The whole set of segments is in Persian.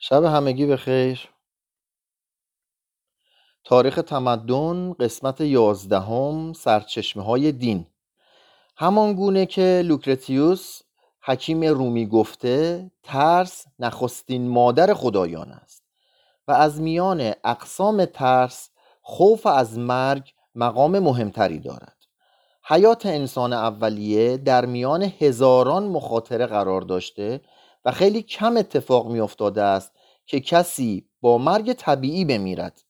شب همگی به خیر. تاریخ تمدن قسمت یازدهم سرچشمه های دین. همان گونه که لوکرتیوس حکیم رومی گفته ترس نخستین مادر خدایان است و از میان اقسام ترس خوف از مرگ مقام مهمتری دارد. حیات انسان اولیه در میان هزاران مخاطره قرار داشته و خیلی کم اتفاق می افتاده است که کسی با مرگ طبیعی بمیرد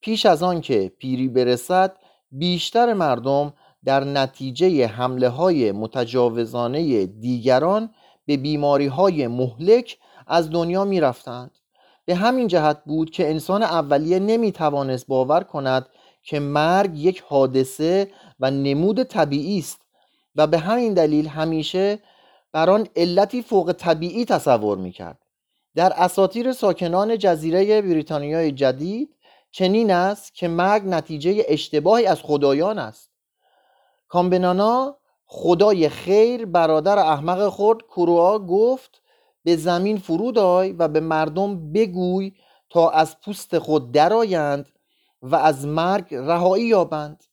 پیش از آن که پیری برسد بیشتر مردم در نتیجه حمله های متجاوزانه دیگران به بیماری های مهلک از دنیا می رفتند. به همین جهت بود که انسان اولیه نمی توانست باور کند که مرگ یک حادثه و نمود طبیعی است و به همین دلیل همیشه بر آن علتی فوق طبیعی تصور می کرد. در اساطیر ساکنان جزیره بریتانیای جدید چنین است که مرگ نتیجه اشتباهی از خدایان است. کامبنانا خدای خیر برادر احمق خود کروا گفت به زمین فرود آی و به مردم بگوی تا از پوست خود درآیند و از مرگ رهایی یابند.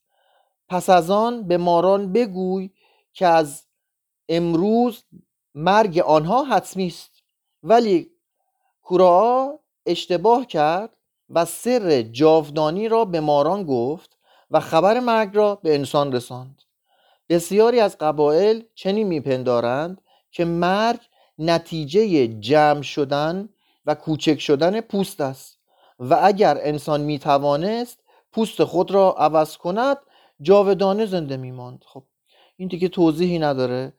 پس از آن به ماران بگوی که از امروز مرگ آنها حتمی است ولی کورا اشتباه کرد و سر جاودانی را به ماران گفت و خبر مرگ را به انسان رساند. بسیاری از قبایل چنین میپندارند که مرگ نتیجه جمع شدن و کوچک شدن پوست است و اگر انسان می‌توانست پوست خود را عوض کند جاودانه زنده میماند. خب این دیگه توضیحی نداره.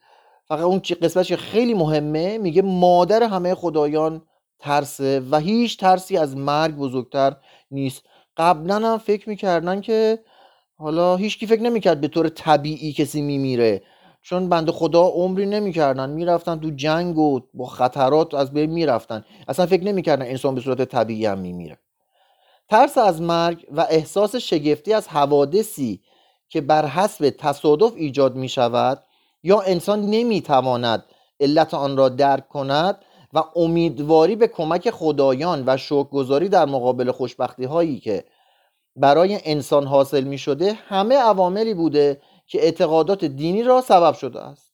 فقط اون قسمتش خیلی مهمه میگه مادر همه خدایان ترسه و هیچ ترسی از مرگ بزرگتر نیست. قبلا هم فکر می‌کردن که حالا هیچ کی فکر نمی‌کرد به طور طبیعی کسی میمیره. چون بنده خدا عمری نمی‌کردن. می‌رفتن تو جنگ و با خطرات از بین می‌رفتن. اصلا فکر نمی‌کردن انسان به صورت طبیعی هم میمیره. ترس از مرگ و احساس شگفتی از حوادثی که بر حسب تصادف ایجاد می شود یا انسان نمی‌تواند علت آن را درک کند و امیدواری به کمک خدایان و شکرگزاری در مقابل خوشبختی هایی که برای انسان حاصل می شده همه عواملی بوده که اعتقادات دینی را سبب شده است.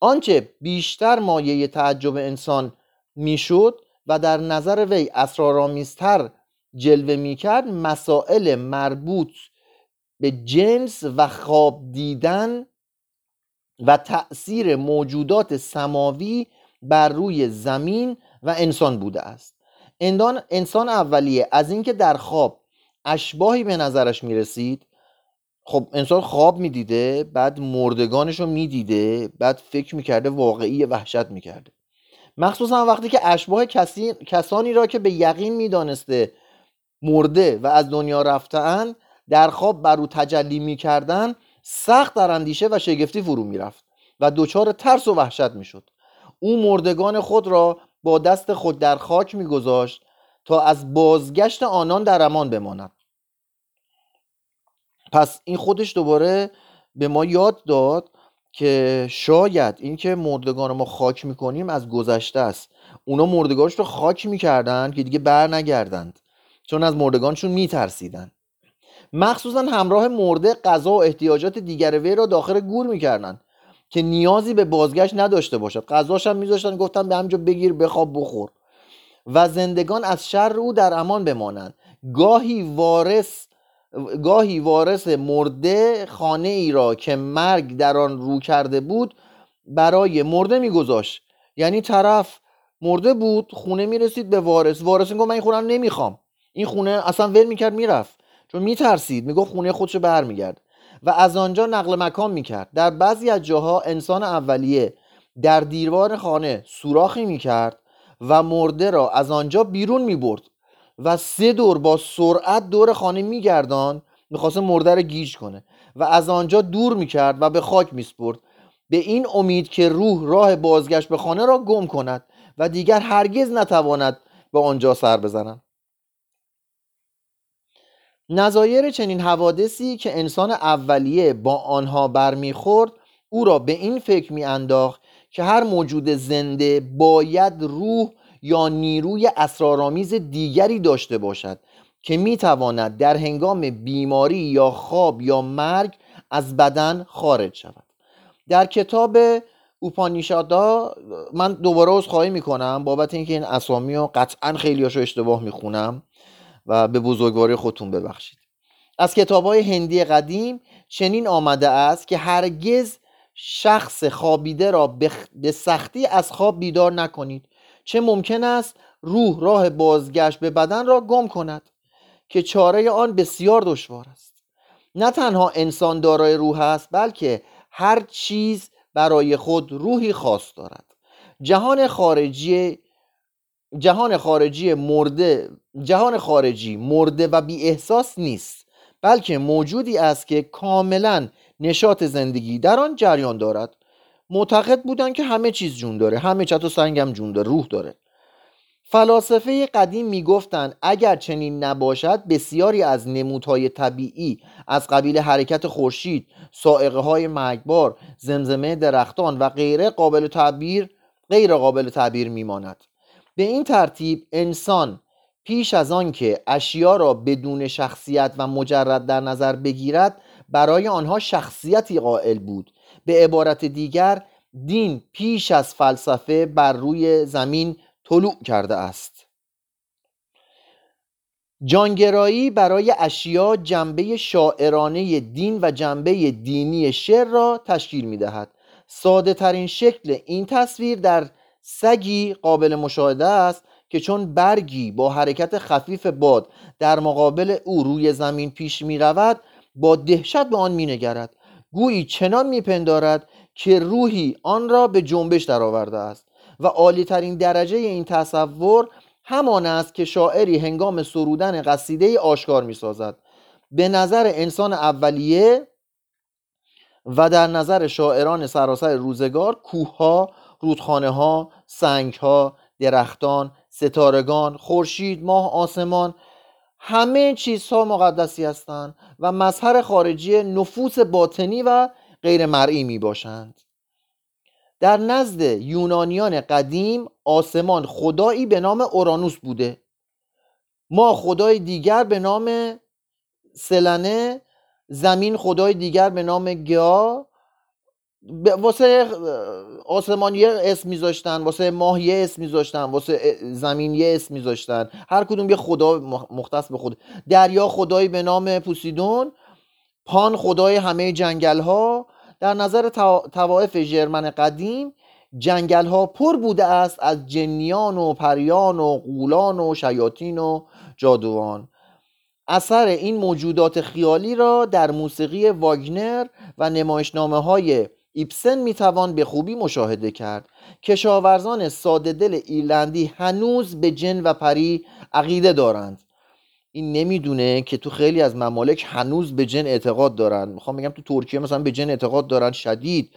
آنچه بیشتر مایه تعجب انسان می‌شد و در نظر وی اسرارآمیزتر جلوه می‌کرد مسائل مربوط به جنس و خواب دیدن و تأثیر موجودات سماوی بر روی زمین و انسان بوده است. انسان اولیه. از اینکه در خواب اشباهی به نظرش می‌رسید خب انسان خواب می‌دیده بعد مردگانش رو می‌دیده بعد فکر می‌کرده واقعی وحشت می‌کرده. مخصوصا وقتی که اشباه کسی، کسانی را که به یقین می‌دانسته مرده و از دنیا رفتن در خواب بر او تجلی می‌کردن سخت در اندیشه و شگفتی فرو می‌رفت و دچار ترس و وحشت می‌شد. او مردگان خود را با دست خود در خاک میگذاشت تا از بازگشت آنان در امان بماند. پس این خودش دوباره به ما یاد داد که شاید اینکه مردگان ما خاک می‌کنیم از گذشته است. اونا مردگانش رو خاک می‌کردن که دیگه بر نگردند. چون از مردگانشون میترسیدن. مخصوصا همراه مرده غذا و احتیاجات دیگر وی را داخل گور می‌کردن. که نیازی به بازگشت نداشته باشد. غذاش هم میذاشتن گفتن به همجا بگیر بخواب بخور. و زندگان از شر او در امان بمانند. گاهی وارث گاهی وارث مرده خانه ای را که مرگ در آن رو کرده بود برای مرده میگذاشت. یعنی طرف مرده بود خونه می‌رسید به وارث. وارث گفت من این خونه رو نمی‌خوام. این خونه اصلا ول می‌کرد می‌رفت. چون میترسید. می‌گفت خونه خودشو برمیگرد و از آنجا نقل مکان می‌کرد. در بعضی از جاها انسان اولیه در دیوار خانه سوراخی می‌کرد و مرده را از آنجا بیرون می‌برد و سه دور با سرعت دور خانه میگردان می‌خواست مرده را گیج کنه و از آنجا دور می‌کرد و به خاک میسپرد. به این امید که روح راه بازگشت به خانه را گم کند و دیگر هرگز نتواند به آنجا سر بزند. نظایر چنین حوادثی که انسان اولیه با آنها برمیخورد او را به این فکر میانداخت که هر موجود زنده باید روح یا نیروی اسرارآمیز دیگری داشته باشد که می‌تواند در هنگام بیماری یا خواب یا مرگ از بدن خارج شود. در کتاب اوپانیشادا من دوباره از خواهی می‌کنم بابت اینکه این اسامی رو قطعا خیلی اشتباه می‌خونم. و به بزرگواری خودتون ببخشید. از کتاب های هندی قدیم چنین آمده است که هرگز شخص خوابیده را به سختی از خواب بیدار نکنید. چه ممکن است روح راه بازگشت به بدن را گم کند که چاره آن بسیار دشوار است. نه تنها انسان دارای روح است بلکه هر چیز برای خود روحی خاص دارد. جهان خارجی جهان خارجی مرده جهان خارجی مرده و بی احساس نیست. بلکه موجودی است که کاملا نشاط زندگی در آن جریان دارد. معتقد بودند که همه چیز جون داره همه چت و سنگم جون داره روح داره. فلاسفه قدیم می‌گفتند اگر چنین نباشد بسیاری از نمودهای طبیعی از قبیل حرکت خورشید سائقه های مرگبار زمزمه درختان و غیره قابل تعبیر غیر قابل تعبیر میماند. به این ترتیب انسان پیش از آن که اشیا را بدون شخصیت و مجرد در نظر بگیرد برای آنها شخصیتی قائل بود. به عبارت دیگر دین پیش از فلسفه بر روی زمین طلوع کرده است. جانگرایی برای اشیا جنبه شاعرانه دین و جنبه دینی شعر را تشکیل می دهد ساده ترین شکل این تصویر در سگی قابل مشاهده است که چون برگی با حرکت خفیف باد در مقابل او روی زمین پیش می رود با دهشت به آن می نگرد گویی چنان می پندارد که روحی آن را به جنبش درآورده است و عالی ترین درجه این تصور همان است که شاعری هنگام سرودن قصیده آشکار می سازد به نظر انسان اولیه و در نظر شاعران سراسر روزگار کوهها، سنگ ها، درختان، ستارگان، خورشید، ماه، آسمان همه چیزها مقدسی هستند و مظهر خارجی نفوس باطنی و غیر مرئی می باشند در نزد یونانیان قدیم آسمان خدایی به نام اورانوس بوده. ما خدای دیگر به نام سلنه زمین خدای دیگر به نام گیا واسه آسمان یه اسم میذاشتن واسه ماه یه اسم میذاشتن واسه زمین یه اسم میذاشتن. هر کدوم یه خدا مختص به خود. دریا خدایی به نام پوسیدون پان خدای همه جنگل ها در نظر توائف ژرمن قدیم جنگل ها پر بوده است از جنیان و پریان و قولان و شیاطین و جادوان. اثر این موجودات خیالی را در موسیقی واگنر و نمایشنامه های ایپسن می‌توان به خوبی مشاهده کرد. کشاورزان ساده دل ایرلندی هنوز به جن و پری عقیده دارند. این نمی‌دونه که تو خیلی از ممالک هنوز به جن اعتقاد دارن. می‌خوام بگم تو ترکیه مثلا به جن اعتقاد دارن شدید.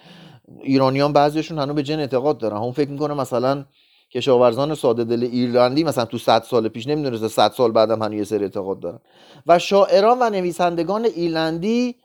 ایرانیان بعضیشون هنوز به جن اعتقاد دارن. هم فکر می‌کنه مثلا کشاورزان ساده دل ایرلندی مثلا تو 100 سال پیش نمی‌دونسته 100 سال بعدم هنوز یه سری اعتقاد دارن. و شاعران و نویسندگان ایرلندی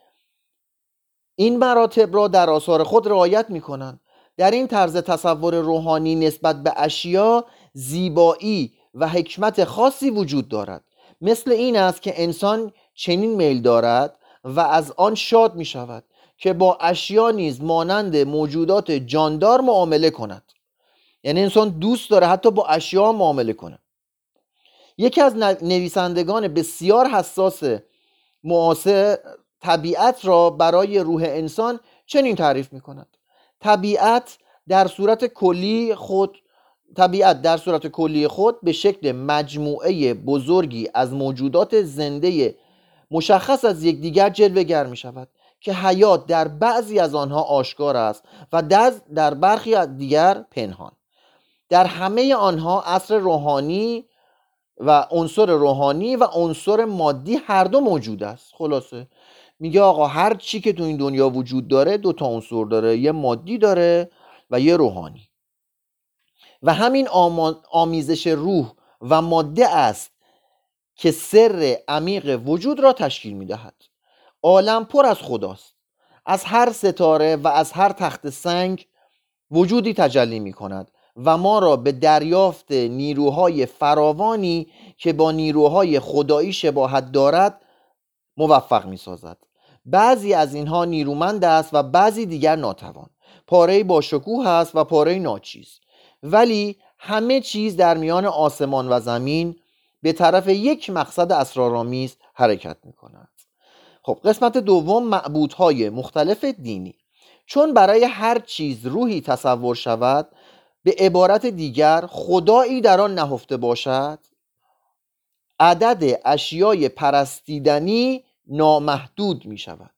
این مراتب را در آثار خود رعایت می‌کنند. در این طرز تصور روحانی نسبت به اشیا زیبایی و حکمت خاصی وجود دارد. مثل این است که انسان چنین میل دارد و از آن شاد می شود که با اشیا نیز مانند موجودات جاندار معامله کند. یعنی انسان دوست داره حتی با اشیا معامله کنه. یکی از نویسندگان بسیار حساس معاصر طبیعت را برای روح انسان چنین تعریف می کند طبیعت در صورت کلی خود طبیعت در صورت کلی خود به شکل مجموعه بزرگی از موجودات زنده مشخص از یکدیگر جلوهگر می شود که حیات در بعضی از آنها آشکار است و در برخی دیگر پنهان. در همه آنها اصر روحانی و عنصر روحانی و عنصر مادی هر دو موجود است. خلاصه. میگه آقا هر چی که تو این دنیا وجود داره دو تا عنصر داره یه مادی داره و یه روحانی. و همین آمیزش روح و ماده است که سر عمیق وجود را تشکیل می دهد عالم پر از خداست. از هر ستاره و از هر تخت سنگ وجودی تجلی می کند و ما را به دریافت نیروهای فراوانی که با نیروهای خدایی شباهت دارد موفق می سازد بعضی از اینها نیرومند است و بعضی دیگر ناتوان. پاره با شکوه است و پاره ناچیز. ولی همه چیز در میان آسمان و زمین به طرف یک مقصد اسرارآمیز حرکت می کند خب قسمت دوم معبودهای مختلف دینی. چون برای هر چیز روحی تصور شود به عبارت دیگر خدایی در آن نهفته باشد عدد اشیای پرستیدنی نامحدود می شود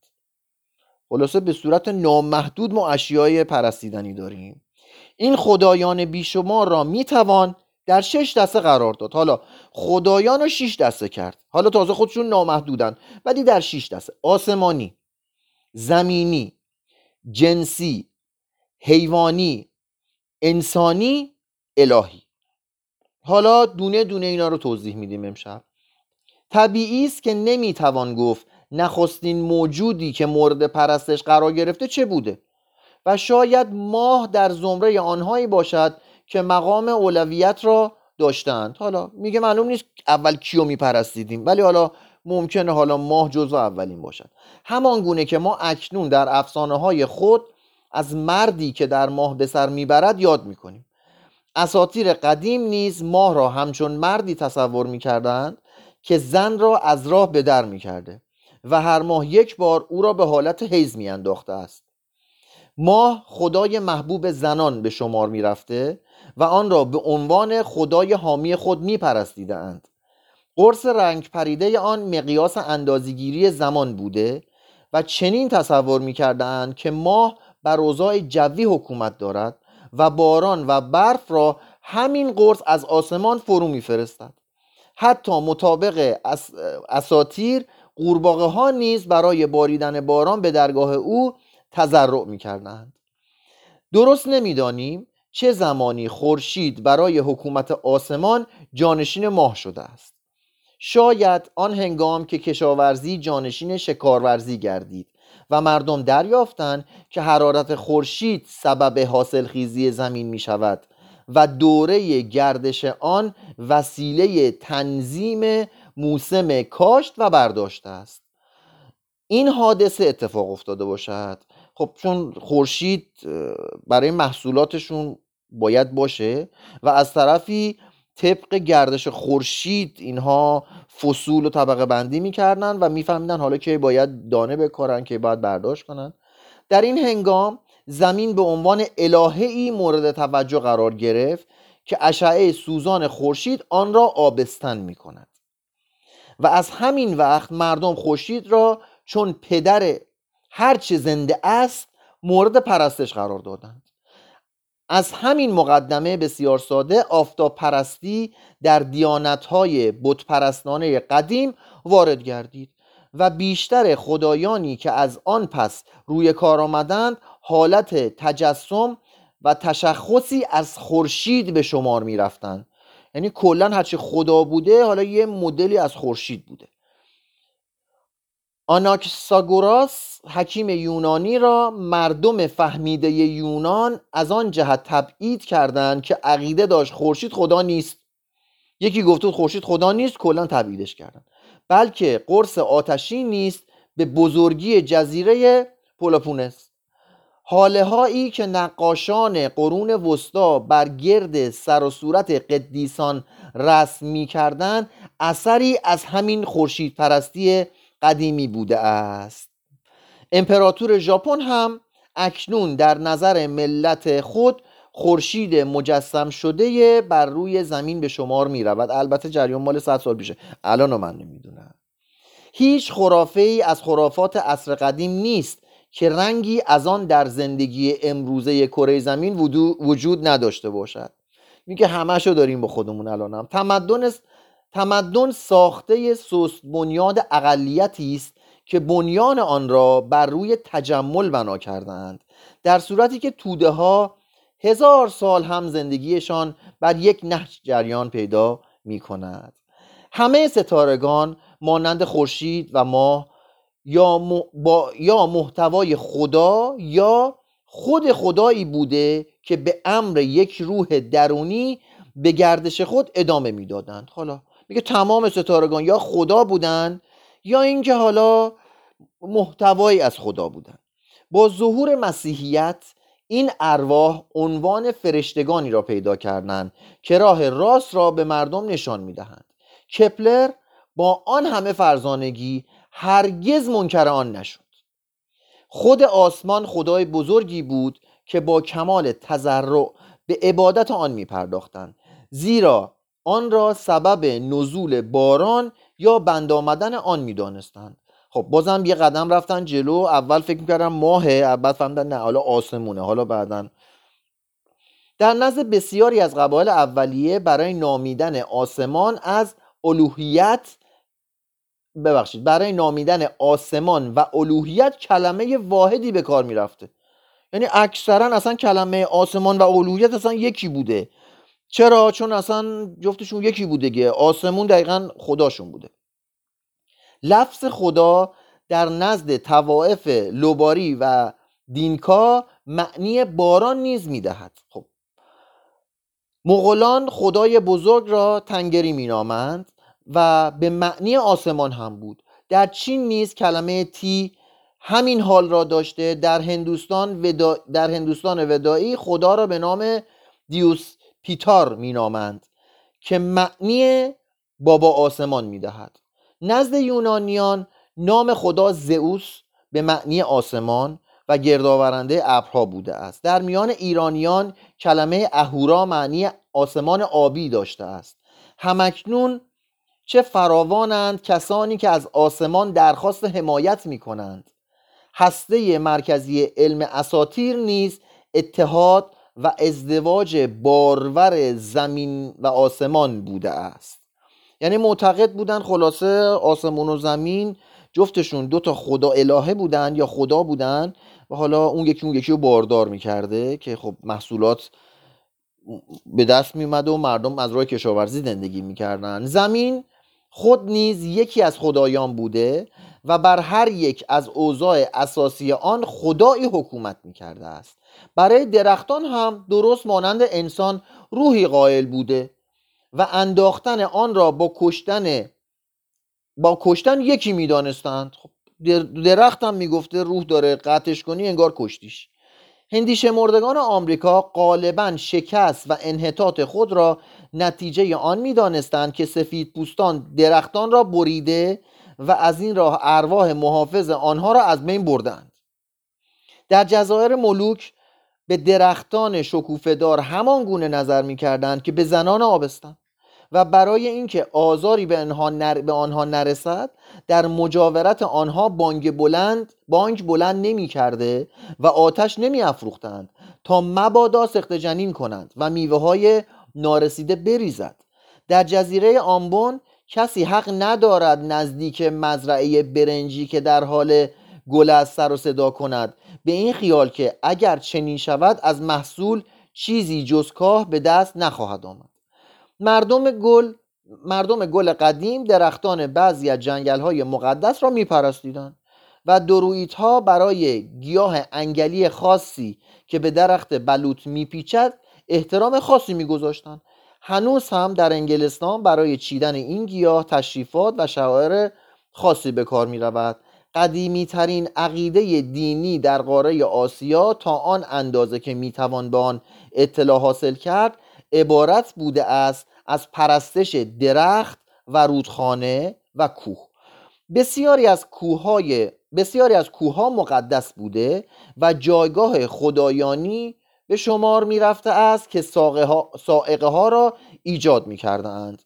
خلاصه به صورت نامحدود ما اشیای پرستیدنی داریم. این خدایان بیشمار را می توان در شش دسته قرار داد. حالا خدایان رو شش دسته کرد. حالا تازه خودشون نامحدودن ولی در شش دسته. آسمانی زمینی جنسی حیوانی انسانی الهی. حالا دونه دونه اینا رو توضیح میدیم امشب. طبیعی است که نمی‌توان گفت نخستین موجودی که مورد پرستش قرار گرفته چه بوده. و شاید ماه در زمره آنهایی باشد که مقام اولویت را داشتند. حالا میگه معلوم نیست اول کیو میپرستیدیم ولی حالا ممکنه حالا ماه جزو اولین باشد. همان گونه که ما اکنون در افسانه های خود از مردی که در ماه به سر می‌برد یاد می‌کنیم. اساتیر قدیم نیز ماه را همچون مردی تصور می‌کردند که زن را از راه به در می‌کرده و هر ماه یک بار او را به حالت حیز میانداخته است. ماه خدای محبوب زنان به شمار می‌رفته و آن را به عنوان خدای حامی خود میپرستیده اند. قرص رنگ پریده آن مقیاس اندازگیری زمان بوده و چنین تصور می‌کردند که ماه بر اوضاع جوی حکومت دارد و باران و برف را همین قرص از آسمان فرو میفرستد. حتی مطابق اساتیر قورباغه ها نیز برای باریدن باران به درگاه او تضرع می‌کردند. درست نمی‌دانیم چه زمانی خورشید برای حکومت آسمان جانشین ماه شده است. شاید آن هنگام که کشاورزی جانشین شکارورزی گردید و مردم دریافتند که حرارت خورشید سبب حاصل خیزی زمین می شود و دوره گردش آن وسیله تنظیم موسم کاشت و برداشت است. این حادثه اتفاق افتاده باشد. خب چون خورشید برای محصولاتشون باید باشه و از طرفی طبق گردش خورشید اینها فصول و طبقه بندی می‌کردن و میفهمیدن حالا که باید دانه بکارن که باید برداشت کنن. در این هنگام زمین به عنوان الهه ای مورد توجه قرار گرفت که اشعه سوزان خورشید آن را آبستن می کند و از همین وقت مردم خورشید را چون پدر هرچه زنده است مورد پرستش قرار دادند. از همین مقدمه بسیار ساده آفتاب پرستی در دیانتهای بتپرستانه قدیم وارد گردید و بیشتر خدایانی که از آن پس روی کار آمدند حالت تجسم و تشخصی از خورشید به شمار می رفتند یعنی کلا هرچی خدا بوده حالا یه مدلی از خورشید بوده. آناکساگوراس حکیم یونانی را مردم فهمیده یونان از آن جهت تبعید کردند که عقیده داشت خورشید خدا نیست. یکی گفته خورشید خدا نیست کلا تبعیدش کردن. بلکه قرص آتشی نیست به بزرگی جزیره پولوپونس. حاله هایی که نقاشان قرون وسطا بر گرد سر و صورت قدیسان رسم می کردن اثری از همین خورشید پرستی قدیمی بوده است. امپراتور ژاپن هم اکنون در نظر ملت خود خورشید مجسم شده بر روی زمین به شمار می رود البته جریان مال 100 سال پیشه. الان من نمی‌دونم. هیچ خرافه ای از خرافات عصر قدیم نیست. که رنگی از آن در زندگی امروزه کره زمین وجود نداشته باشد. میگه همشو داریم با خودمون الانم تمدن تمدن ساخته سست بنیاد اقلیتی است که بنیان آن را بر روی تجمل بنا کردند در صورتی که توده ها هزار سال هم زندگیشان بر یک نهج جریان پیدا می کند همه ستارگان مانند خورشید و ماه یا, با... یا محتوای خدا یا خود خدایی بوده که به امر یک روح درونی به گردش خود ادامه می‌دادند. حالا میگه تمام ستارگان یا خدا بودند یا اینکه حالا محتوایی از خدا بودند. با ظهور مسیحیت این ارواح عنوان فرشتگانی را پیدا کردند که راه راست را به مردم نشان می‌دهند. کپلر با آن همه فرزانگی هرگز منکر آن نشد. خود آسمان خدای بزرگی بود که با کمال تذرع به عبادت آن می پرداختند زیرا آن را سبب نزول باران یا بند آمدن آن می دانستند خب بازم یه قدم رفتن جلو اول فکر می‌کردم ماهه بعد فهمیدن نه حالا آسمونه حالا بعدا در نزد بسیاری از قبایل اولیه برای نامیدن آسمان از الوهیت ببخشید برای نامیدن آسمان و الوهیت کلمه واحدی به کار می‌رفته. یعنی اکثرا اصلا کلمه آسمان و الوهیت اصلا یکی بوده. چرا؟ چون اصلا جفتشون یکی بوده گه آسمون دقیقا خداشون بوده. لفظ خدا در نزد توائف لوباری و دینکا معنی باران نیز می‌دهد. خب. مغولان خدای بزرگ را تنگری مینامند. و به معنی آسمان هم بود. در چین نیز کلمه تی همین حال را داشته. در هندوستان ودا... در هندوستان ودایی خدا را به نام دیوس پیتار مینامند که معنی بابا آسمان می‌دهد. نزد یونانیان نام خدا زئوس به معنی آسمان و گردآورنده ابرها بوده است. در میان ایرانیان کلمه اهورا معنی آسمان آبی داشته است. همکنون چه فراوانند کسانی که از آسمان درخواست حمایت می کنند هسته مرکزی علم اساتیر نیز اتحاد و ازدواج بارور زمین و آسمان بوده است. یعنی معتقد بودن خلاصه آسمون و زمین جفتشون دو تا خدا الهه بودن یا خدا بودن و حالا اون یکی اون یکی رو باردار می‌کرده که خب محصولات به دست میومد و مردم از راه کشاورزی زندگی می‌کردن. زمین خود نیز یکی از خدایان بوده و بر هر یک از اوضاع اساسی آن خدایی حکومت می‌کرده است. برای درختان هم درست مانند انسان روحی قائل بوده و انداختن آن را با کشتن با کشتن یکی می‌دانستند. خب درخت هم می‌گفته روح داره قطعش کنی انگار کشتیش. هندی مردگان آمریکا غالبا شکست و انحطاط خود را نتیجه آن می‌دانستند که سفید پوستان درختان را بریده و از این راه ارواح محافظ آنها را از بین بردند. در جزایر ملوک به درختان شکوفهدار همان گونه نظر می‌کردند که به زنان آبستن و برای اینکه آزاری به آنها, نر... به آنها نرسد در مجاورت آنها بانگ بلند بانگ بلند نمی کرده و آتش نمی افروختند تا مبادا سخت جنین کنند و میوه های نارسیده بریزد. در جزیره آمبون کسی حق ندارد نزدیک مزرعه برنجی که در حال گل از سر و صدا کند. به این خیال که اگر چنین شود از محصول چیزی جز کاه به دست نخواهد آمد. مردم گل مردم گل قدیم درختان بعضی از جنگل های مقدس را میپرستیدند و ها برای گیاه انگلی خاصی که به درخت بلوط میپیچد احترام خاصی میگذاشتند هنوز هم در انگلستان برای چیدن این گیاه تشریفات و شعائر خاصی به کار می رود قدیمی ترین عقیده دینی در قاره آسیا تا آن اندازه که می توان به آن اطلاع حاصل کرد عبارت بوده است از پرستش درخت و رودخانه و کوه. بسیاری از کوههای بسیاری از کوه مقدس بوده و جایگاه خدایانی به شمار می‌رفته است که سائقه ها, را ایجاد می‌کردند.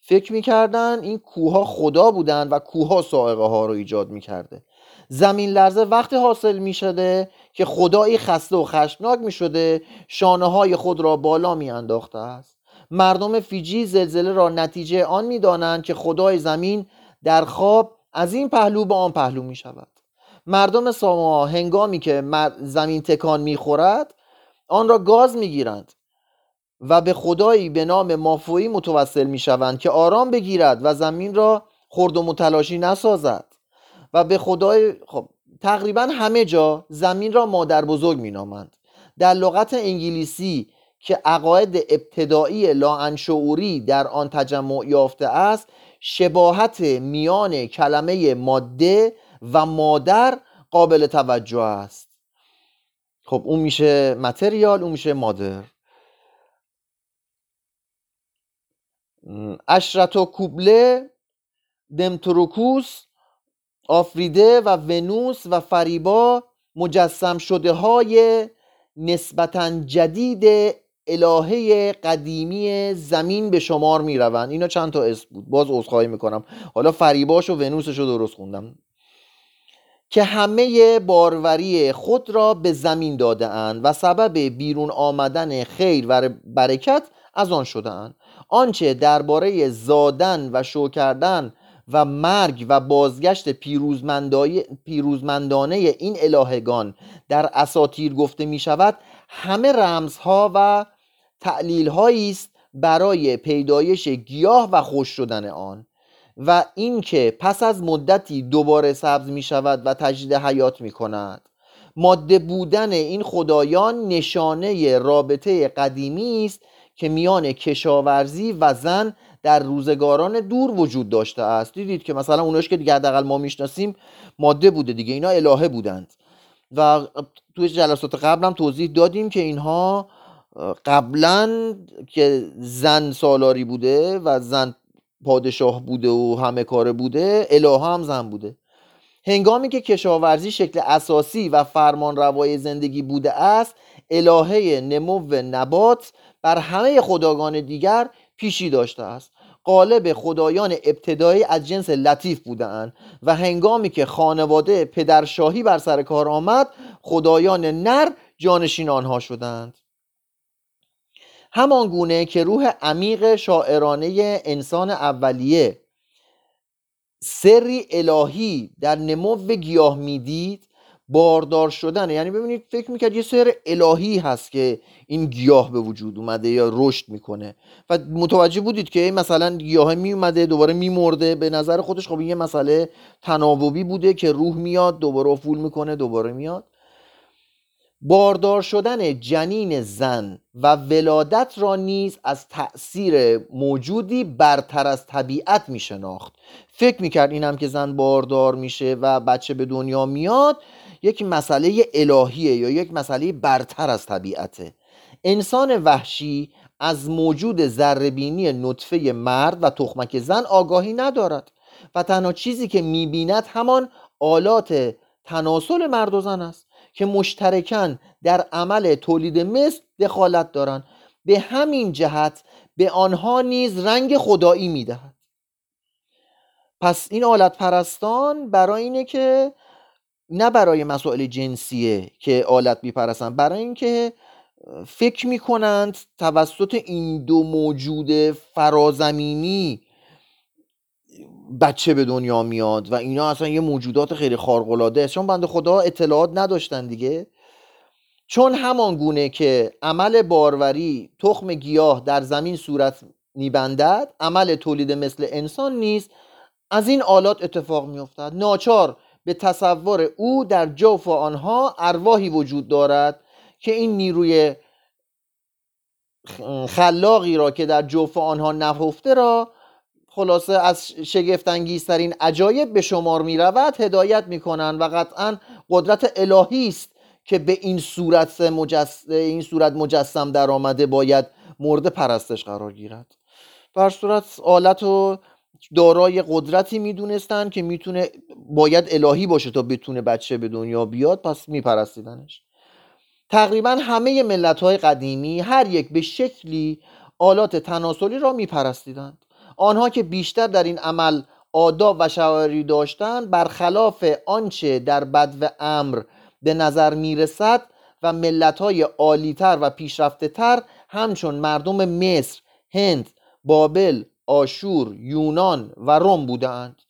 فکر می‌کردند این کوه خدا بودند و کوه ها سائقه ها را ایجاد می‌کرده. زمین لرزه وقتی حاصل می شده که خدایی خسته و خشمناک می شده شانه های خود را بالا می انداخته است. مردم فیجی زلزله را نتیجه آن می دانند که خدای زمین در خواب از این پهلو به آن پهلو می شود مردم ساما هنگامی که زمین تکان می خورد آن را گاز می گیرند و به خدایی به نام مافوی متوسل می شوند که آرام بگیرد و زمین را خرد و متلاشی نسازد. و به خدای خب تقریبا همه جا زمین را مادر بزرگ مینامند. در لغت انگلیسی که عقاید ابتدایی لاانشعوری در آن تجمع یافته است شباهت میان کلمه ماده و مادر قابل توجه است. خب اون میشه متریال اون میشه مادر. اشرتو کوبله دمتروکوس آفریده و ونوس و فریبا مجسم شده های نسبتا جدید الهه قدیمی زمین به شمار می روند اینا چند تا اسم بود؟ باز عذرخواهی می‌کنم. حالا فریباش و ونوسش رو درست خوندم. که همه باروری خود را به زمین داده اند و سبب بیرون آمدن خیر و برکت از آن شده اند آنچه درباره زادن و شو کردن و مرگ و بازگشت پیروزمندانه این الهگان در اساتیر گفته می شود همه رمزها و تعلیل است برای پیدایش گیاه و خوش شدن آن. و اینکه پس از مدتی دوباره سبز می شود و تجدید حیات می کند ماده بودن این خدایان نشانه رابطه قدیمی است که میان کشاورزی و زن در روزگاران دور وجود داشته است. دیدید که مثلا اوناش که دیگه حداقل ما می‌شناسیم ماده بوده دیگه اینا الهه بودند. و توی جلسات قبلم توضیح دادیم که اینها قبلا که زن سالاری بوده و زن پادشاه بوده و همه کاره بوده الهه هم زن بوده. هنگامی که کشاورزی شکل اساسی و فرمان روای زندگی بوده است الهه نمو نبات بر همه خداگان دیگر پیشی داشته است. قالب خدایان ابتدایی از جنس لطیف بودند و هنگامی که خانواده پدرشاهی بر سر کار آمد خدایان نر جانشین آنها شدند. همان گونه که روح عمیق شاعرانه انسان اولیه. سری الهی در نمو گیاه می‌دید باردار شدن. یعنی ببینید فکر می‌کرد یه سر الهی هست که این گیاه به وجود اومده یا رشد می‌کنه. و متوجه بودید که مثلا گیاه میومده دوباره میمرده. به نظر خودش خب یه مسئله تناوبی بوده که روح میاد دوباره افول می‌کنه دوباره میاد. باردار شدن جنین زن و ولادت را نیز از تأثیر موجودی برتر از طبیعت می شناخت فکر می‌کرد اینم که زن باردار میشه و بچه به دنیا میاد یک مسئله الهیه یا یک مسئله برتر از طبیعته. انسان وحشی از موجود ذربینی نطفه مرد و تخمک زن آگاهی ندارد و تنها چیزی که می‌بیند همان آلات تناسل مرد و زن است. که مشترکن در عمل تولید مثل دخالت دارند به همین جهت به آنها نیز رنگ خدایی می‌دهد. پس این آلت پرستان برای اینه که نه برای مسائل جنسیه که آلت میپرستن برای اینکه فکر می‌کنند توسط این دو موجود فرازمینی بچه به دنیا میاد و اینا اصلا یه موجودات خیلی خارق‌العاده است. چون بنده خدا اطلاعات نداشتن دیگه. چون همان گونه که عمل باروری تخم گیاه در زمین صورت میبندد عمل تولید مثل انسان نیست. از این آلات اتفاق میافتد. ناچار به تصور او در جوف آنها ارواحی وجود دارد که این نیروی خلاقی را که در جوف آنها نهفته را خلاصه از شگفتانگیزترین عجایب به شمار می رود هدایت می کنند و قطعا قدرت الهی است که به این صورت, این صورت مجسم در آمده باید مورد پرستش قرار گیرد. بر صورت آلت و دارای قدرتی می‌دونستن که می‌تونه باید الهی باشه تا بتونه بچه به دنیا بیاد پس میپرستیدنش. تقریبا همه ملت های قدیمی هر یک به شکلی آلات تناسلی را میپرستیدند. آنها که بیشتر در این عمل آداب و شعاری داشتند برخلاف آنچه در بد و امر به نظر می‌رسد و ملت های عالیتر و پیشرفته تر همچون مردم مصر، هند، بابل، آشور، یونان و روم بودند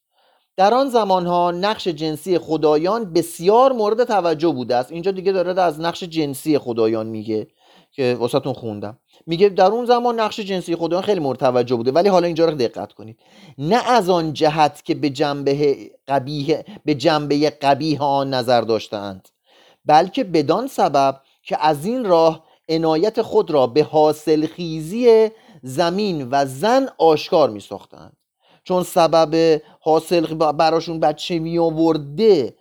در آن زمانها نقش جنسی خدایان بسیار مورد توجه بوده است. اینجا دیگه داره از نقش جنسی خدایان میگه. که واسهتون خوندم. میگه در اون زمان نقش جنسی خدایان خیلی مورد توجه بوده ولی حالا اینجا رو دقت کنید. نه از آن جهت که به جنبه قبیه به جنبه قبیه آن نظر داشتند بلکه بدان سبب که از این راه عنایت خود را به حاصل خیزی زمین و زن آشکار می ساختند چون سبب حاصل براشون بچه می آورده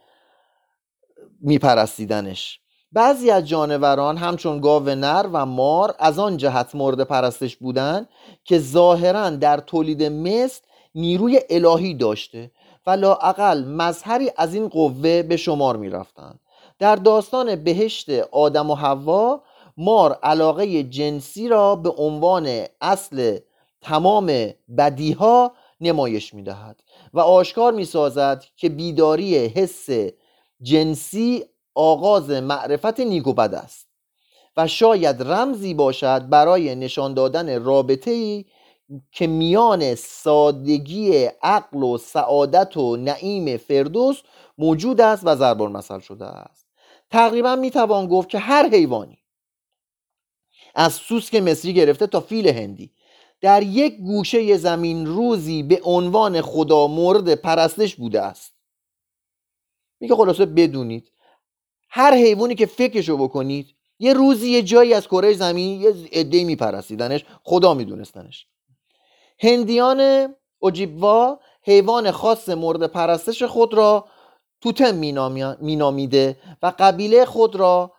می پرستیدنش بعضی از جانوران همچون گاو نر و مار از آن جهت مورد پرستش بودند که ظاهرا در تولید مثل نیروی الهی داشته و لااقل مظهری از این قوه به شمار می رفتند در داستان بهشت آدم و حوا مار علاقه جنسی را به عنوان اصل تمام بدیها نمایش می دهد و آشکار می سازد که بیداری حس جنسی آغاز معرفت نیک است و شاید رمزی باشد برای نشان دادن رابطه ای که میان سادگی عقل و سعادت و نعیم فردوس موجود است و ضرب المثل شده است. تقریبا می‌توان گفت که هر حیوانی از سوسک مصری گرفته تا فیل هندی در یک گوشه زمین روزی به عنوان خدا مورد پرستش بوده است. میگه خلاصه بدونید هر حیوانی که فکرشو بکنید یه روزی یه جایی از کره زمین یه عده میپرستیدنش خدا میدونستنش. هندیان اوجیبوا حیوان خاص مورد پرستش خود را توتم مینامیده و قبیله خود را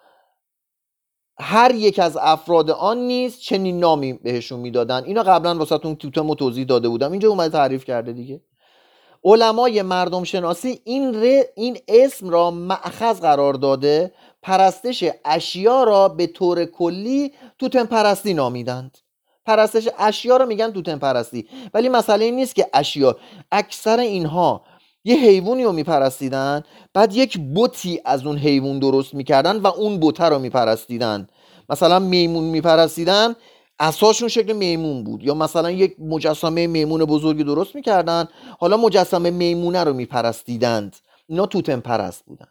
هر یک از افراد آن نیز چنین نامی بهشون می‌دادن. اینا قبلا واسهتون توتم توضیح داده بودم. اینجا اومده تعریف کرده دیگه. علمای مردم شناسی این, این اسم را معخذ قرار داده پرستش اشیا را به طور کلی توتم پرستی نامیدند. پرستش اشیا را میگن توتم پرستی ولی مسئله این نیست که اشیا اکثر اینها یه حیوانی رو میپرستیدن بعد یک بوتی از اون حیوان درست می‌کردن و اون بوته رو میپرستیدن. مثلا میمون میپرستیدن اساسشون شکل میمون بود. یا مثلا یک مجسمه میمون بزرگی درست می‌کردن حالا مجسمه میمونه رو میپرستیدند. اینا توتم پرست بودن.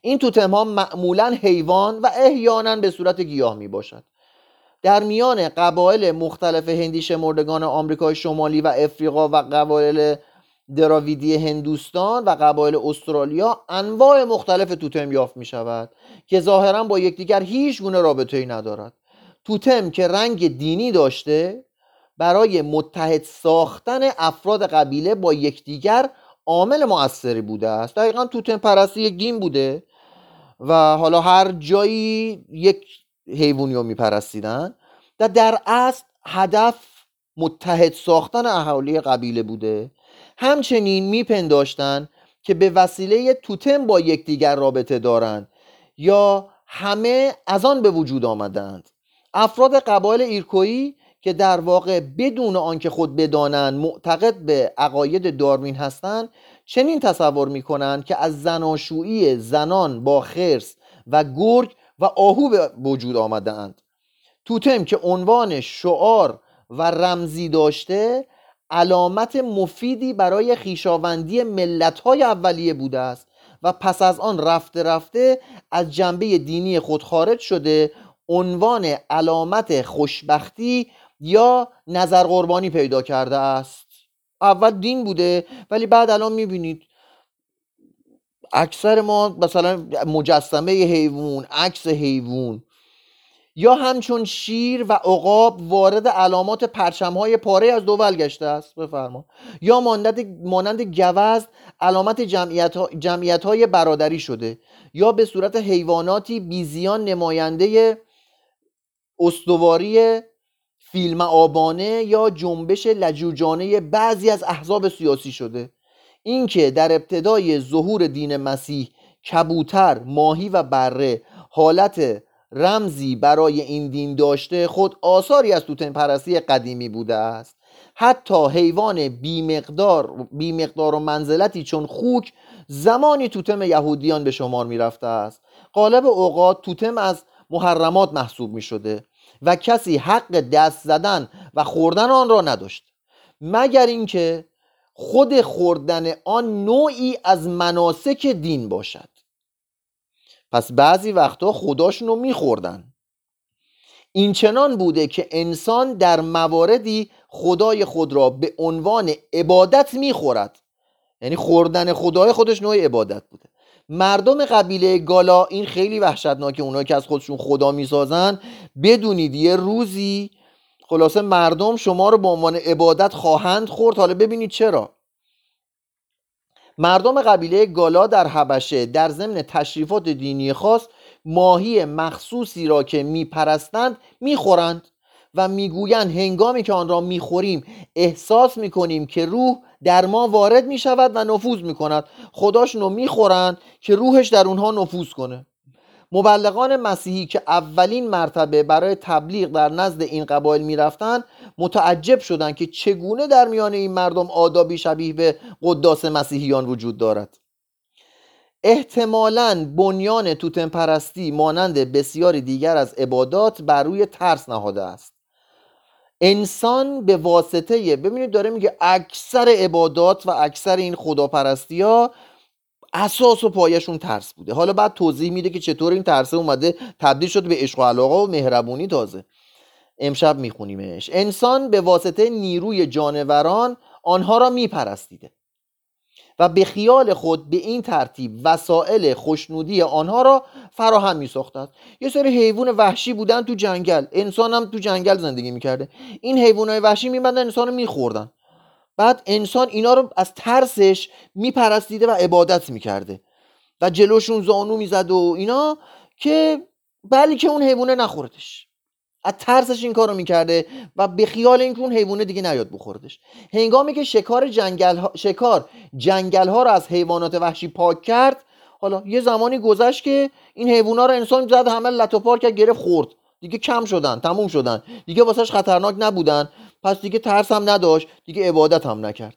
این توتم ها معمولا حیوان و احیانا به صورت گیاه می باشد در میان قبایل مختلف هندی شمردگان آمریکای شمالی و افریقا و قبایل دراویدی هندوستان و قبایل استرالیا انواع مختلف توتم یافت می شود که ظاهرا با یکدیگر هیچ گونه رابطه ای ندارد. توتم که رنگ دینی داشته برای متحد ساختن افراد قبیله با یکدیگر عامل موثری بوده است. دقیقا توتم پرستی یک دین بوده و حالا هر جایی یک حیوانی رو میپرستیدن و در اصل هدف متحد ساختن اهالی قبیله بوده. همچنین میپنداشتند که به وسیله توتم با یکدیگر رابطه دارند یا همه از آن به وجود آمدند. افراد قبایل ایرکویی که در واقع بدون آنکه خود بدانند معتقد به عقاید داروین هستند چنین تصور می‌کنند که از زناشویی زنان با خرس و گرگ و آهو به وجود آمدند توتم که عنوان شعار و رمزی داشته علامت مفیدی برای خیشاوندی ملت‌های اولیه بوده است و پس از آن رفته رفته از جنبه دینی خود خارج شده عنوان علامت خوشبختی یا نظر قربانی پیدا کرده است. اول دین بوده ولی بعد الان می‌بینید اکثر ما مثلا مجسمه حیوان عکس حیوان یا همچون شیر و عقاب وارد علامات پرچمهای پاره از دول گشته است. بفرما. یا مانند مانند گوزن علامت جمعیت, ها، جمعیت های برادری شده یا به صورت حیواناتی بیزیان نماینده استواری فیلم آبانه یا جنبش لجوجانه بعضی از احزاب سیاسی شده. اینکه در ابتدای ظهور دین مسیح کبوتر ماهی و بره حالت رمزی برای این دین داشته خود آثاری از توتن پرستی قدیمی بوده است. حتی حیوان بیمقدار, بیمقدار و منزلتی چون خوک زمانی توتم یهودیان به شمار می رفته است. قالب اوقات توتم از محرمات محسوب می شده و کسی حق دست زدن و خوردن آن را نداشت. مگر اینکه خود خوردن آن نوعی از مناسک دین باشد. پس بعضی وقتا خداشون رو میخوردن. این چنان بوده که انسان در مواردی خدای خود را به عنوان عبادت می‌خورد. یعنی خوردن خدای خودش نوع عبادت بوده. مردم قبیله گالا این خیلی وحشتناکه اونایی که از خودشون خدا می‌سازن. بدونید یه روزی خلاصه مردم شما رو به عنوان عبادت خواهند خورد. حالا ببینید چرا. مردم قبیله گالا در حبشه در ضمن تشریفات دینی خاص ماهی مخصوصی را که میپرستند می‌خورند و می‌گویند هنگامی که آن را می‌خوریم احساس می‌کنیم که روح در ما وارد می‌شود و نفوذ می‌کند. خداشون رو می‌خورند که روحش در اونها نفوذ کنه. مبلغان مسیحی که اولین مرتبه برای تبلیغ در نزد این قبایل می‌رفتند متعجب شدند که چگونه در میان این مردم آدابی شبیه به قداس مسیحیان وجود دارد. احتمالا بنیان توتن پرستی مانند بسیاری دیگر از عبادات بر روی ترس نهاده است. انسان به واسطه ببینید داره میگه اکثر عبادات و اکثر این خداپرستی ها اساس و پایشون ترس بوده. حالا بعد توضیح میده که چطور این ترسه اومده تبدیل شده به عشق و علاقه و مهربونی تازه. امشب میخونیمش. انسان به واسطه نیروی جانوران آنها را میپرستیده. و به خیال خود به این ترتیب وسایل خوشنودی آنها را فراهم می ساختند یه سری حیوان وحشی بودن تو جنگل. انسان هم تو جنگل زندگی می‌کرده. این حیوان های وحشی میبندن انسان رو میخوردن. بعد انسان اینا رو از ترسش میپرستیده و عبادت می‌کرده. و جلوشون زانو می‌زد و اینا که بلی که اون حیوانه نخوردش. از ترسش این کارو می‌کرده و به خیال اینکه اون حیوانه دیگه نیاد بخوردش. هنگامی که شکار جنگل ها... شکار جنگل ها رو از حیوانات وحشی پاک کرد حالا یه زمانی گذشت که این حیوانا رو انسان زد همه لتوپار کرد گرفت خورد. دیگه کم شدن تموم شدن. دیگه واسهش خطرناک نبودن. پس دیگه ترس هم نداشت دیگه عبادت هم نکرد.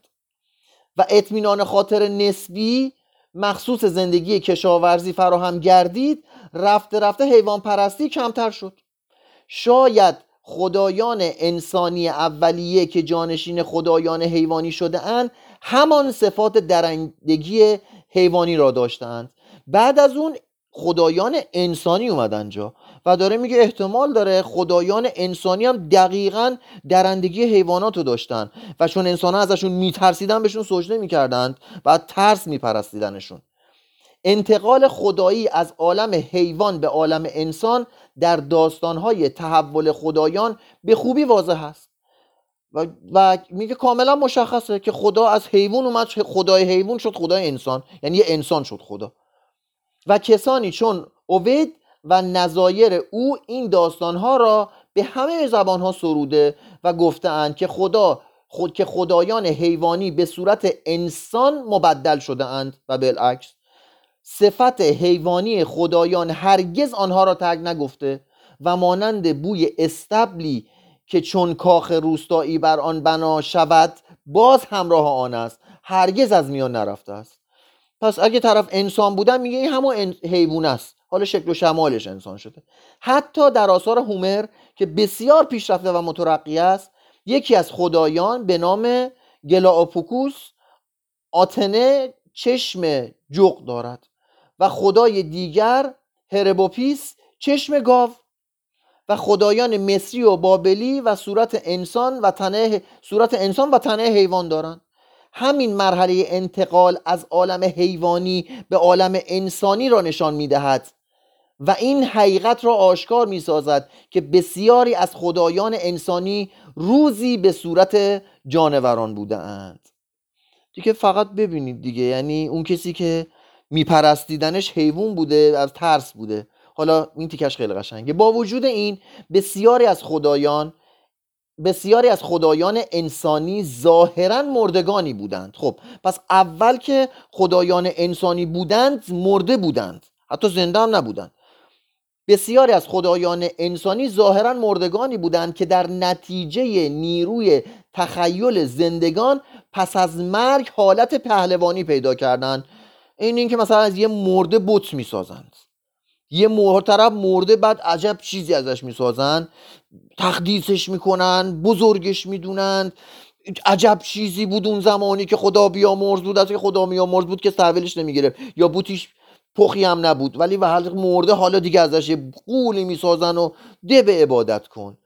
و اطمینان خاطر نسبی مخصوص زندگی کشاورزی فراهم گردید رفته رفته حیوان پرستی کمتر شد. شاید خدایان انسانی اولیه که جانشین خدایان حیوانی شده اند همان صفات درندگی حیوانی را داشتند بعد از اون خدایان انسانی اومدن جا و داره میگه احتمال داره خدایان انسانی هم دقیقا درندگی حیوانات رو داشتن و چون انسان ها ازشون میترسیدن بهشون سجده می‌کردند و ترس میپرستیدنشون. انتقال خدایی از عالم حیوان به عالم انسان در داستانهای تحول خدایان به خوبی واضح است. و, و میگه کاملا مشخصه که خدا از حیوان اومد خدای حیوان شد خدای انسان. یعنی یه انسان شد خدا. و کسانی چون اوید و نظایر او این داستانها را به همه زبانها سروده و گفتهاند که خدا خود که خدایان حیوانی به صورت انسان مبدل شده اند و بالعکس صفت حیوانی خدایان هرگز آنها را ترک نگفته و مانند بوی استبلی که چون کاخ روستایی بر آن بنا شود باز همراه آن است هرگز از میان نرفته است. پس اگه طرف انسان بودن میگه این همون حیوان است. حالا شکل و شمالش انسان شده. حتی در آثار هومر که بسیار پیشرفته و مترقی است یکی از خدایان به نام گلاوپوکوس آتنه چشم جغ دارد. و خدای دیگر هربوپیس چشم گاو و خدایان مصری و بابلی و صورت انسان و تنه صورت انسان و تنه حیوان دارند همین مرحله انتقال از عالم حیوانی به عالم انسانی را نشان می‌دهد و این حقیقت را آشکار می سازد که بسیاری از خدایان انسانی روزی به صورت جانوران بودند دیگه فقط ببینید دیگه یعنی اون کسی که میپرستیدنش حیوان بوده از ترس بوده. حالا این تیکش خیلی قشنگه. با وجود این بسیاری از خدایان بسیاری از خدایان انسانی ظاهرا مردگانی بودند. خب پس اول که خدایان انسانی بودند مرده بودند. حتی زنده هم نبودند. بسیاری از خدایان انسانی ظاهرا مردگانی بودند که در نتیجه نیروی تخیل زندگان پس از مرگ حالت پهلوانی پیدا کردند. این اینکه مثلا از یه مرده بت می‌سازند یه محترب مرده بعد عجب چیزی ازش می‌سازن. تقدیسش می‌کنن بزرگش می‌دونن. عجب چیزی بود اون زمانی که خدا بیامرز بود. از که خدا بیامرز بود که تحویلش نمی‌گرفت. یا بوتیش پخی هم نبود. ولی و حلق مرده حالا دیگه ازش قولی می‌سازن و ده به عبادت کن.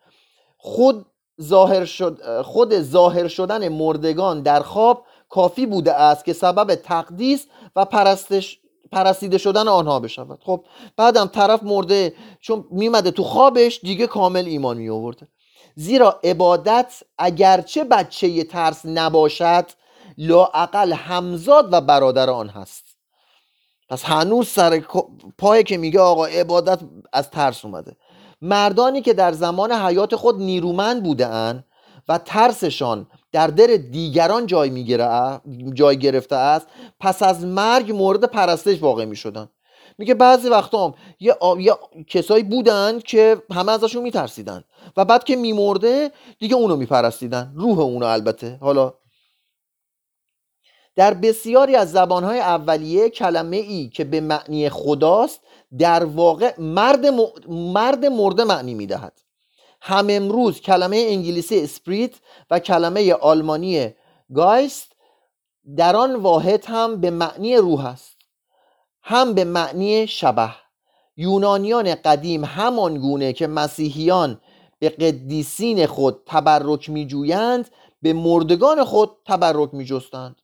خود ظاهر شد خود ظاهر شدن مردگان در خواب کافی بوده است که سبب تقدیس و پرستش پرستیده شدن آنها بشود. خب بعدم طرف مرده چون میمده تو خوابش دیگه کامل ایمان می آورده زیرا عبادت اگرچه بچه ترس نباشد لاعقل همزاد و برادر آن هست. پس هنوز سر پای که میگه آقا عبادت از ترس اومده. مردانی که در زمان حیات خود نیرومند بوده و ترسشان در دل دیگران جای, می‌گیره جای گرفته است. پس از مرگ مورد پرستش واقع می‌شدن. میگه بعضی وقتا هم یه, یه کسایی بودن که همه ازشون میترسیدن و بعد که میمرده دیگه اونو میپرستیدن. روح اونو البته. حالا در بسیاری از زبانهای اولیه کلمه ای که به معنی خداست در واقع مرد, مرد مرده معنی می‌دهد. هم امروز کلمه انگلیسی اسپریت و کلمه آلمانی گایست در آن واحد هم به معنی روح است هم به معنی شبه. یونانیان قدیم همان گونه که مسیحیان به قدیسین خود تبرک می جویند به مردگان خود تبرک می جستند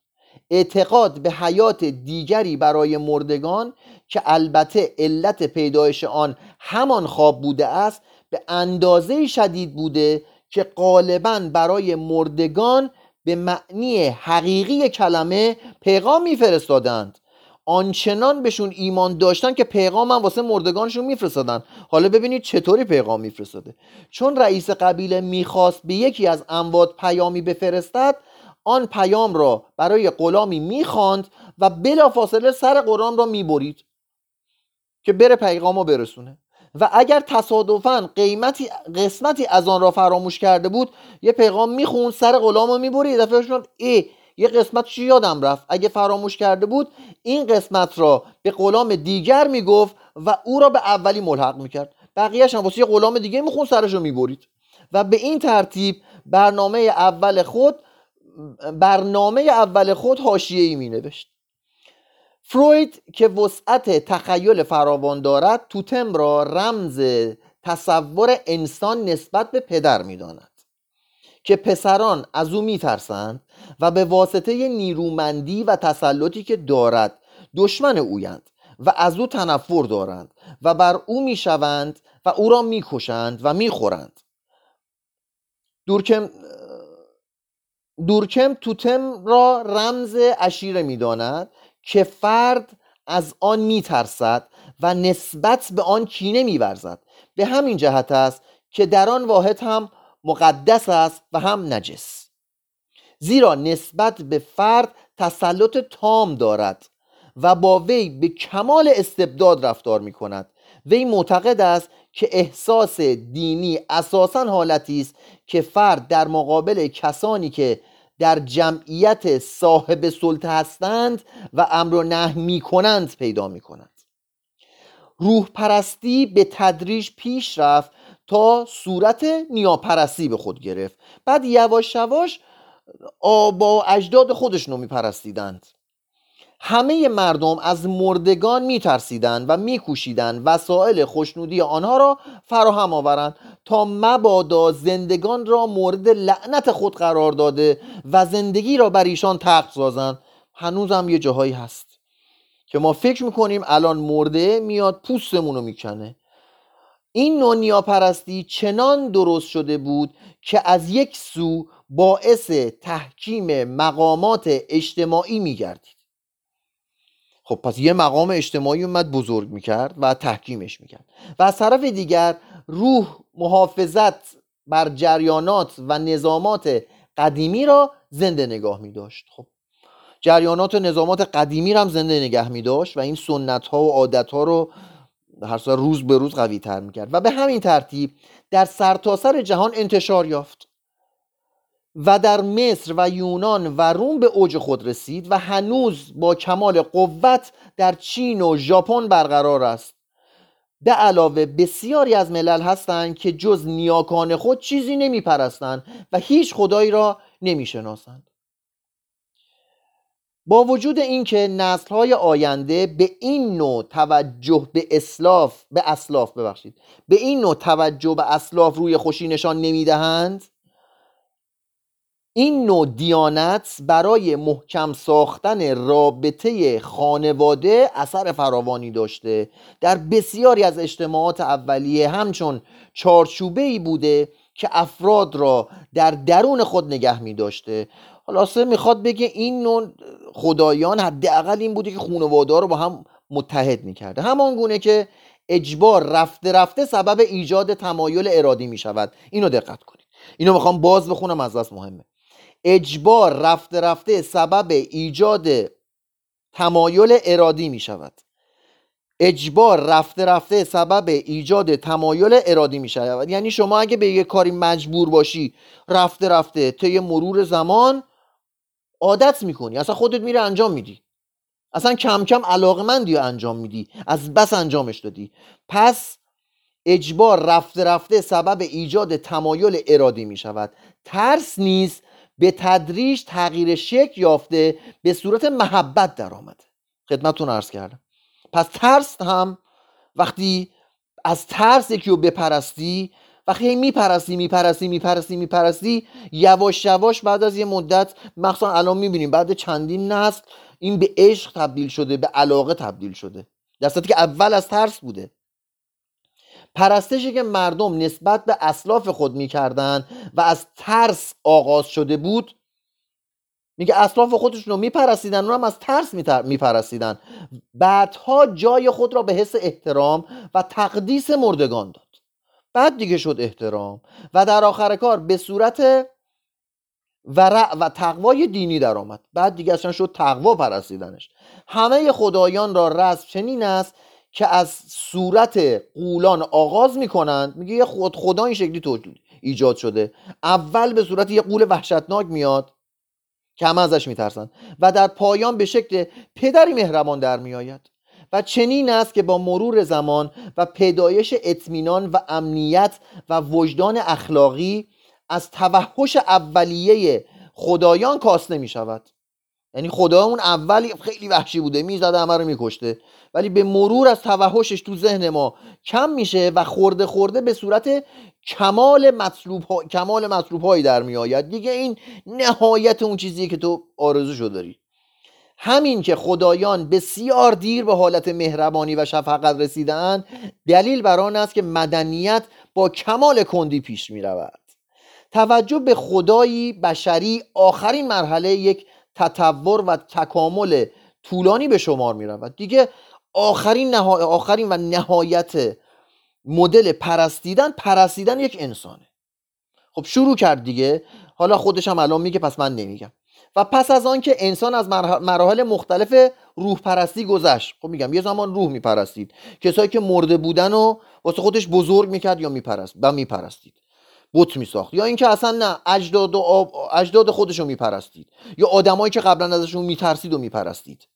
اعتقاد به حیات دیگری برای مردگان که البته علت پیدایش آن همان خواب بوده است به اندازه شدید بوده که غالبا برای مردگان به معنی حقیقی کلمه پیغام میفرستادند. آنچنان بهشون ایمان داشتن که پیغام هم واسه مردگانشون میفرستادن. حالا ببینید چطوری پیغام میفرستاده. چون رئیس قبیله می‌خواست به یکی از اموات پیامی بفرستد آن پیام را برای غلامی می‌خواند و بلافاصله سر غلام را می‌برید که بره پیغام رو برسونه. و اگر تصادفا قیمتی قسمتی از آن را فراموش کرده بود یه پیغام می‌خوند سر غلام رو می‌برید دفعه ای یه قسمت چی یادم رفت؟ اگه فراموش کرده بود این قسمت را به غلام دیگر می‌گفت و او را به اولی ملحق می‌کرد. بقیهش هم واسه یه غلام دیگه می‌خوند سرش رو می‌برید. و به این ترتیب برنامه اول خود برنامه اول خود حاشیه ای می نوشت فروید که وسعت تخیل فراوان دارد توتم را رمز تصور انسان نسبت به پدر می داند. که پسران از او میترسند و به واسطه نیرومندی و تسلطی که دارد دشمن اویند و از او تنفر دارند و بر او می‌شوند و او را می‌کشند و می‌خورند دورکم دورکم توتم را رمز اشیره می‌داند که فرد از آن میترسد و نسبت به آن کینه میورزد. به همین جهت است که در آن واحد هم مقدس است و هم نجس. زیرا نسبت به فرد تسلط تام دارد و با وی به کمال استبداد رفتار می کند وی معتقد است که احساس دینی اساسا حالتی است که فرد در مقابل کسانی که در جمعیت صاحب سلطه هستند و امر و نه می کنند پیدا می کند روح پرستی به تدریج پیش رفت تا صورت نیاپرستی به خود گرفت. بعد یواش یواش آبا اجداد خودشونو میپرستیدند. همه مردم از مردگان میترسیدند و میکوشیدند وسایل خوشنودی آنها را فراهم آورند تا مبادا زندگان را مورد لعنت خود قرار داده و زندگی را بر ایشان تخت سازند. هم یه جاهایی هست که ما فکر می‌کنیم الان مرده میاد پوستمون رو می‌کنه. این نوع پرستی چنان درست شده بود که از یک سو باعث تحکیم مقامات اجتماعی میگردید. خب پس یه مقام اجتماعی اومد بزرگ می‌کرد و تحکیمش می‌کرد. و از طرف دیگر روح محافظت بر جریانات و نظامات قدیمی را زنده نگاه میداشت. خب جریانات و نظامات قدیمی را هم زنده نگه میداشت و این سنت ها و عادت ها رو هر سال روز به روز قوی تر می‌کرد. و به همین ترتیب در سرتاسر سر جهان انتشار یافت. و در مصر و یونان و روم به اوج خود رسید و هنوز با کمال قوت در چین و ژاپن برقرار است. به علاوه بسیاری از ملل هستند که جز نیاکان خود چیزی نمیپرستند و هیچ خدایی را نمی‌شناسند. با وجود اینکه نسل‌های آینده به این نوع توجه به اسلاف به اسلاف ببخشید به این نوع توجه به اسلاف روی خوشی نشان نمی‌دهند این نوع دیانت برای محکم ساختن رابطه خانواده اثر فراوانی داشته. در بسیاری از اجتماعات اولیه همچون چارچوبه ای بوده که افراد را در درون خود نگه می داشته خلاصه می‌خواد بگه این نوع خدایان حداقل این بوده که خانواده رو با هم متحد می‌کرده. همان گونه که اجبار رفته رفته سبب ایجاد تمایل ارادی می‌شود. اینو دقت کنید. اینو می‌خوام باز بخونم از دست مهمه. اجبار رفته رفته سبب ایجاد تمایل ارادی می شود. اجبار رفته رفته سبب ایجاد تمایل ارادی می شود. یعنی شما اگه به یه کاری مجبور باشی رفته رفته طی مرور زمان عادت می‌کنی اصلا خودت میره انجام میدی. اصلا کم کم علاقمندی انجام میدی. از بس انجامش دادی. پس اجبار رفته رفته سبب ایجاد تمایل ارادی می شود. ترس نیست به تدریج تغییر شکل یافته به صورت محبت در آمده. خدمتتون عرض کردم. پس ترس هم وقتی از ترس یکی رو بپرستی وقتی میپرستی میپرستی میپرستی میپرستی یواش یواش بعد از یه مدت مخصوصا الان می‌بینیم بعد چندین نسل این به عشق تبدیل شده به علاقه تبدیل شده. در که اول از ترس بوده. پرستشی که مردم نسبت به اسلاف خود می‌کردن و از ترس آغاز شده بود میگه اسلاف خودشون رو میپرستیدن اونم از ترس میپرستیدن. بعدها جای خود را به حس احترام و تقدیس مردگان داد. بعد دیگه شد احترام و در آخر کار به صورت ورع و تقوای دینی در آمد بعد دیگه اصلا شد تقوا پرستیدنش. همه خدایان را رسم چنین است که از صورت قولان آغاز می‌کنند میگه یه خود خدا این شکلی تو ایجاد شده. اول به صورت یه قول وحشتناک میاد که همه ازش میترسن. و در پایان به شکل پدری مهربان در میآید. و چنین است که با مرور زمان و پیدایش اطمینان و امنیت و وجدان اخلاقی از توحش اولیه خدایان کاسته می شود یعنی خدا اون اولی خیلی وحشی بوده می‌زده همه رو میکشته. ولی به مرور از توحشش تو ذهن ما کم میشه و خورده خورده به صورت کمال مطلوب, ها... کمال مطلوب هایی در میآید. دیگه این نهایت اون چیزیه که تو آرزوشو داری. همین که خدایان بسیار دیر به حالت مهربانی و شفقت رسیدن دلیل بر آن است که مدنیت با کمال کندی پیش می رود توجه به خدایی بشری آخرین مرحله یک تطور و تکامل طولانی به شمار می رود دیگه آخرین, نها... آخرین و نهایت مدل پرستیدن پرستیدن یک انسانه. خب شروع کرد دیگه. حالا خودش هم الان میگه پس من نمیگم. و پس از آن که انسان از مراحل مختلف روح پرستی گذشت. خب میگم یه زمان روح میپرستید. کسایی که مرده بودن و واسه خودش بزرگ می‌کرد یا میپرست و میپرستید. بت میساخت. یا اینکه اصلا نه اجداد و اجداد خودش رو میپرستید. یا آدمایی که قبلا ازشون میترسید و میپرستید.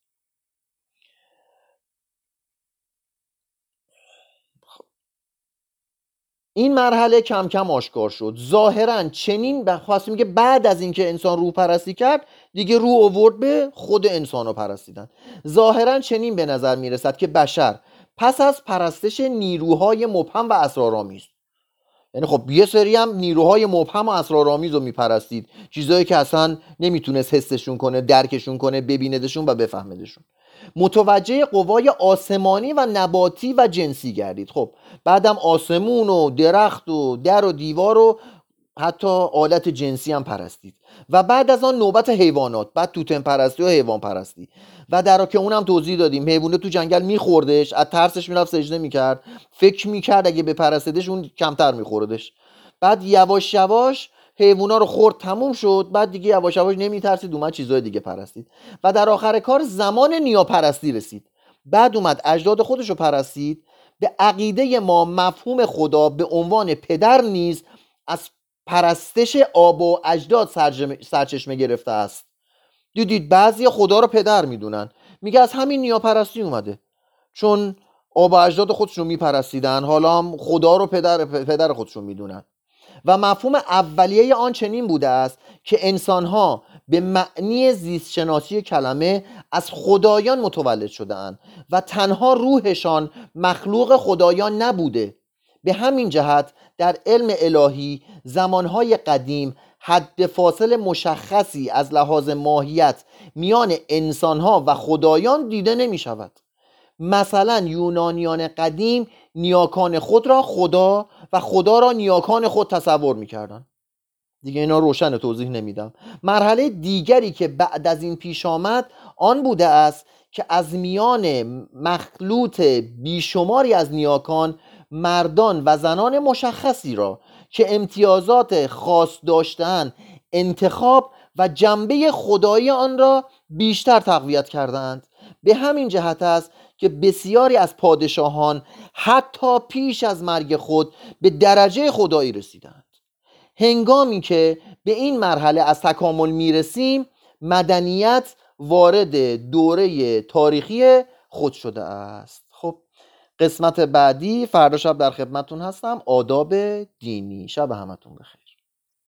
این مرحله کم کم آشکار شد. ظاهرا چنین خواستیم که بعد از اینکه انسان روح پرستی کرد دیگه رو اوورد به خود انسان رو پرستیدن. ظاهرا چنین به نظر می‌رسد که بشر پس از پرستش نیروهای مبهم و اسرارآمیز یعنی خب یه سری هم نیروهای مبهم و اسرارآمیز رو میپرستید. چیزهایی که اصلا نمی‌تونست حسشون کنه درکشون کنه ببیندشون و بفهمدشون. متوجه قوای آسمانی و نباتی و جنسی گردید. خب بعدم آسمون و درخت و در و دیوار و حتی آلت جنسی هم پرستید. و بعد از آن نوبت حیوانات بعد توتن پرستی و حیوان پرستی و در که اونم توضیح دادیم حیوانه تو جنگل میخوردش از ترسش می‌رفت سجده می‌کرد. فکر می‌کرد اگه بپرستدش اون کمتر میخوردش. بعد یواش یواش حیوونا رو خورد تموم شد. بعد دیگه یواش یواش نمیترسید اومد چیزای دیگه پرستید. و در آخر کار زمان نیاپرستی رسید. بعد اومد اجداد خودش رو پرستید. به عقیده ما مفهوم خدا به عنوان پدر نیز از پرستش آب و اجداد سرچشمه گرفته است. دیدید بعضی خدا رو پدر می‌دونن. میگه از همین نیاپرستی اومده. چون آب و اجداد خودشون میپرستیدن حالا هم خدا رو پدر, پدر خودشون می‌دونن. و مفهوم اولیه آن چنین بوده است که انسانها به معنی زیستشناسی کلمه از خدایان متولد شدهاند و تنها روحشان مخلوق خدایان نبوده. به همین جهت در علم الهی زمانهای قدیم حد فاصل مشخصی از لحاظ ماهیت میان انسانها و خدایان دیده نمی شود مثلا یونانیان قدیم نیاکان خود را خدا و خدا را نیاکان خود تصور می‌کردن. دیگه اینا روشن توضیح نمیدم. مرحله دیگری که بعد از این پیش آمد آن بوده است که از میان مخلوط بیشماری از نیاکان مردان و زنان مشخصی را که امتیازات خاص داشتن انتخاب و جنبه خدایی آن را بیشتر تقویت کردند به همین جهت است که بسیاری از پادشاهان حتی پیش از مرگ خود به درجه خدایی رسیدند هنگامی که به این مرحله از تکامل می‌رسیم مدنیت وارد دوره تاریخی خود شده است. قسمت بعدی فردا شب در خدمتون هستم. آداب دینی. شب همتون بخیر.